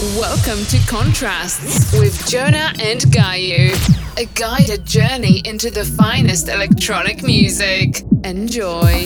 Welcome to Contrasts with Jona and Gaio, a guided journey into the finest electronic music. Enjoy.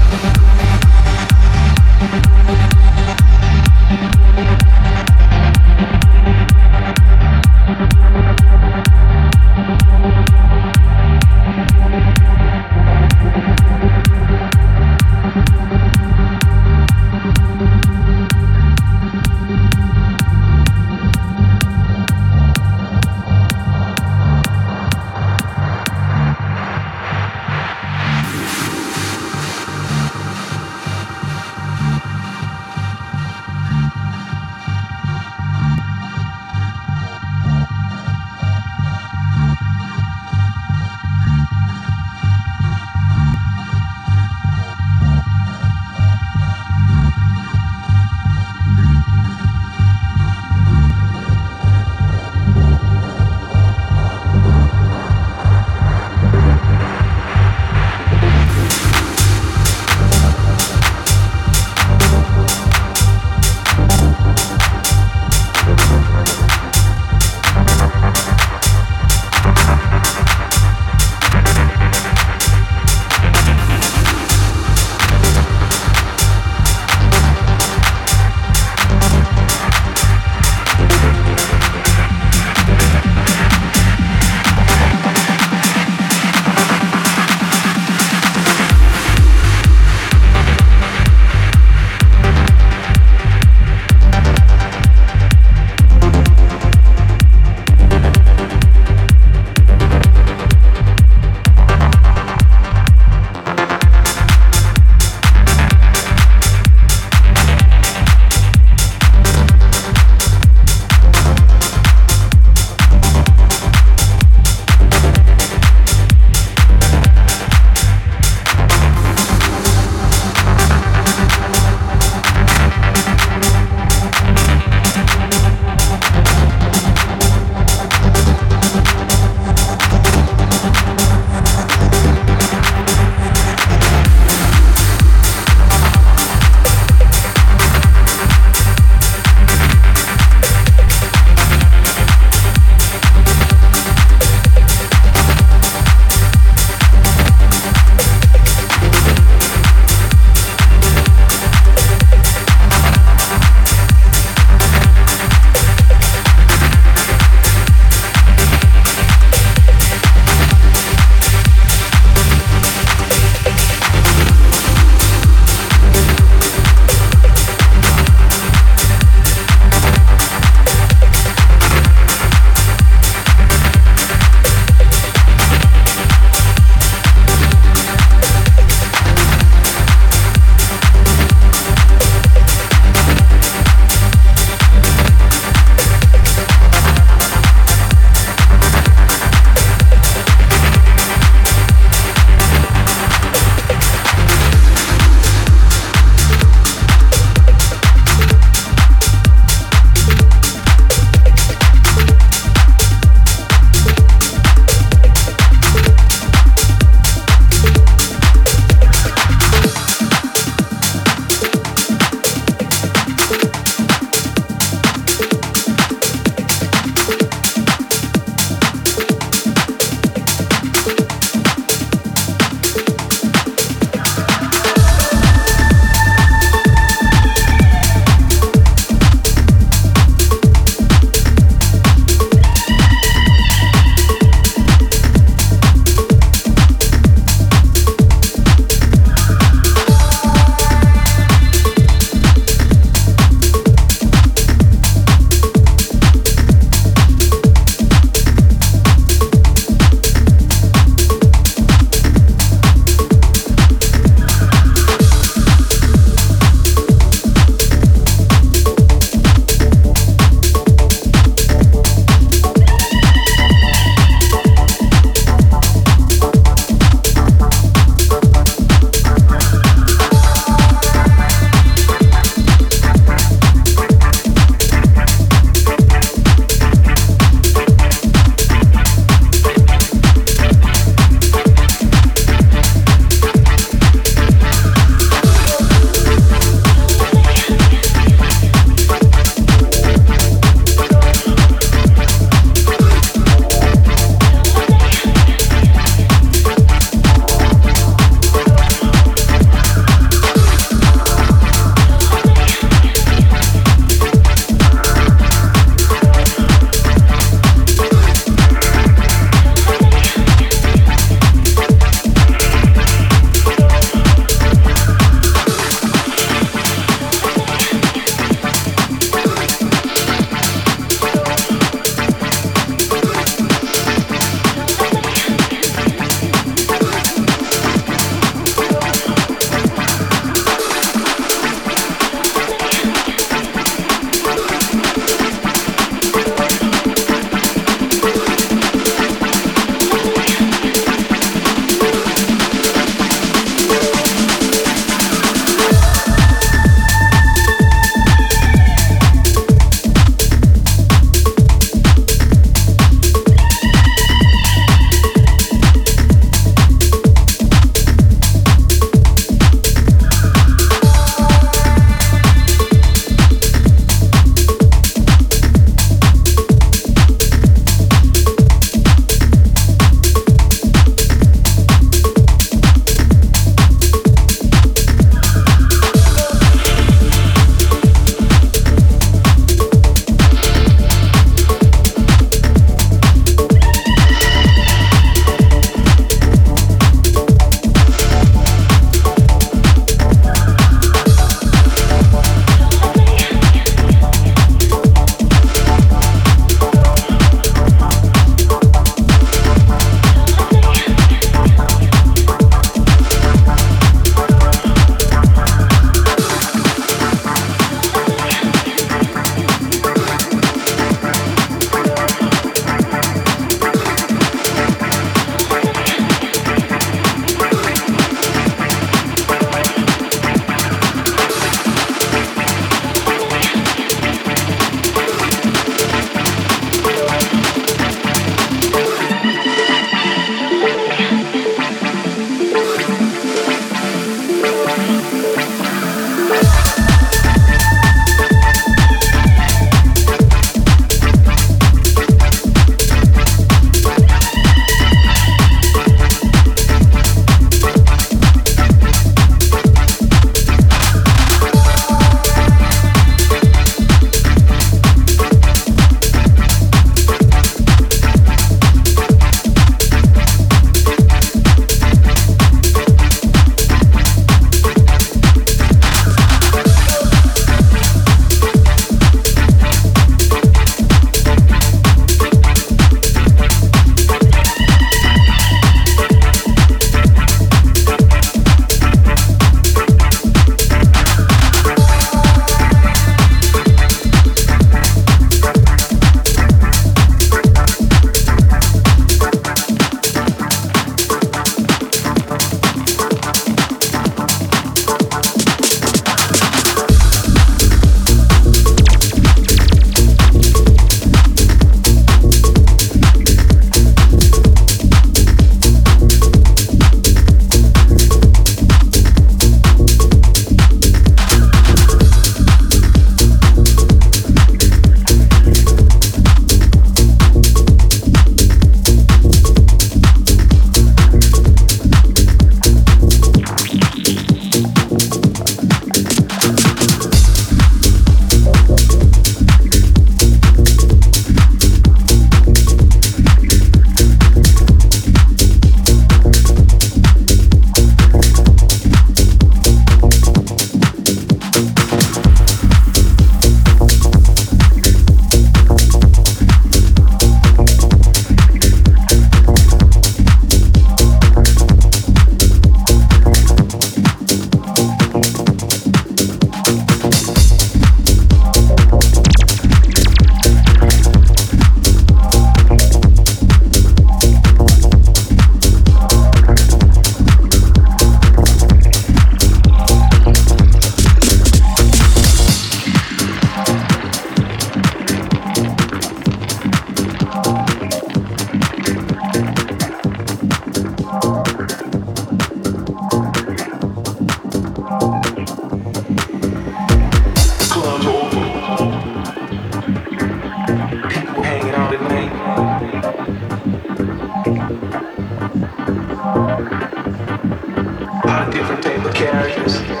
different type of characters. People.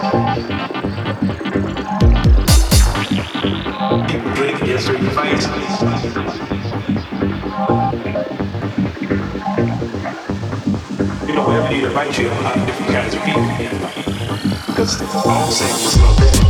You don't ever need to fight you a different kinds of people. Because all same is love.